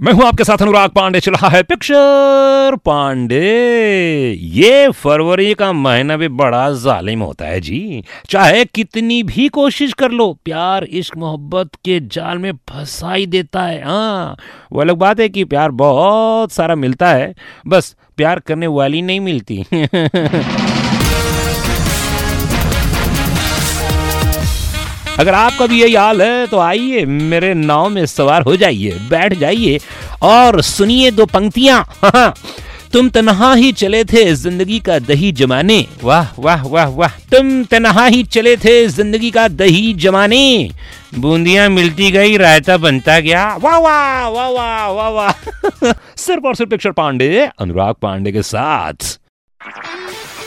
मैं हूँ आपके साथ अनुराग पांडे चल रहा है पिक्चर पांडे। ये फरवरी का महीना भी बड़ा जालिम होता है जी। चाहे कितनी भी कोशिश कर लो, प्यार, इश्क, मोहब्बत के जाल में फंसा ही देता है हाँ। वो अलग बात है कि प्यार बहुत सारा मिलता है, बस प्यार करने वाली नहीं मिलती। अगर आपका भी यही हाल है तो आइए मेरे नाव में सवार हो जाइए, बैठ जाइए और सुनिए दो पंक्तियाँ। तुम तनहा ही चले थे ज़िंदगी का दही जमाने। वाह वाह वाह वाह। तुम तनहा ही चले थे ज़िंदगी का दही जमाने। बूंदियाँ मिलती गई, रायता बनता गया। वाह वाह वाह वाह वाह वाह। सिर्फ़ और सिर्फ़ पिक्चर पांडे, अनुराग पांडे के साथ।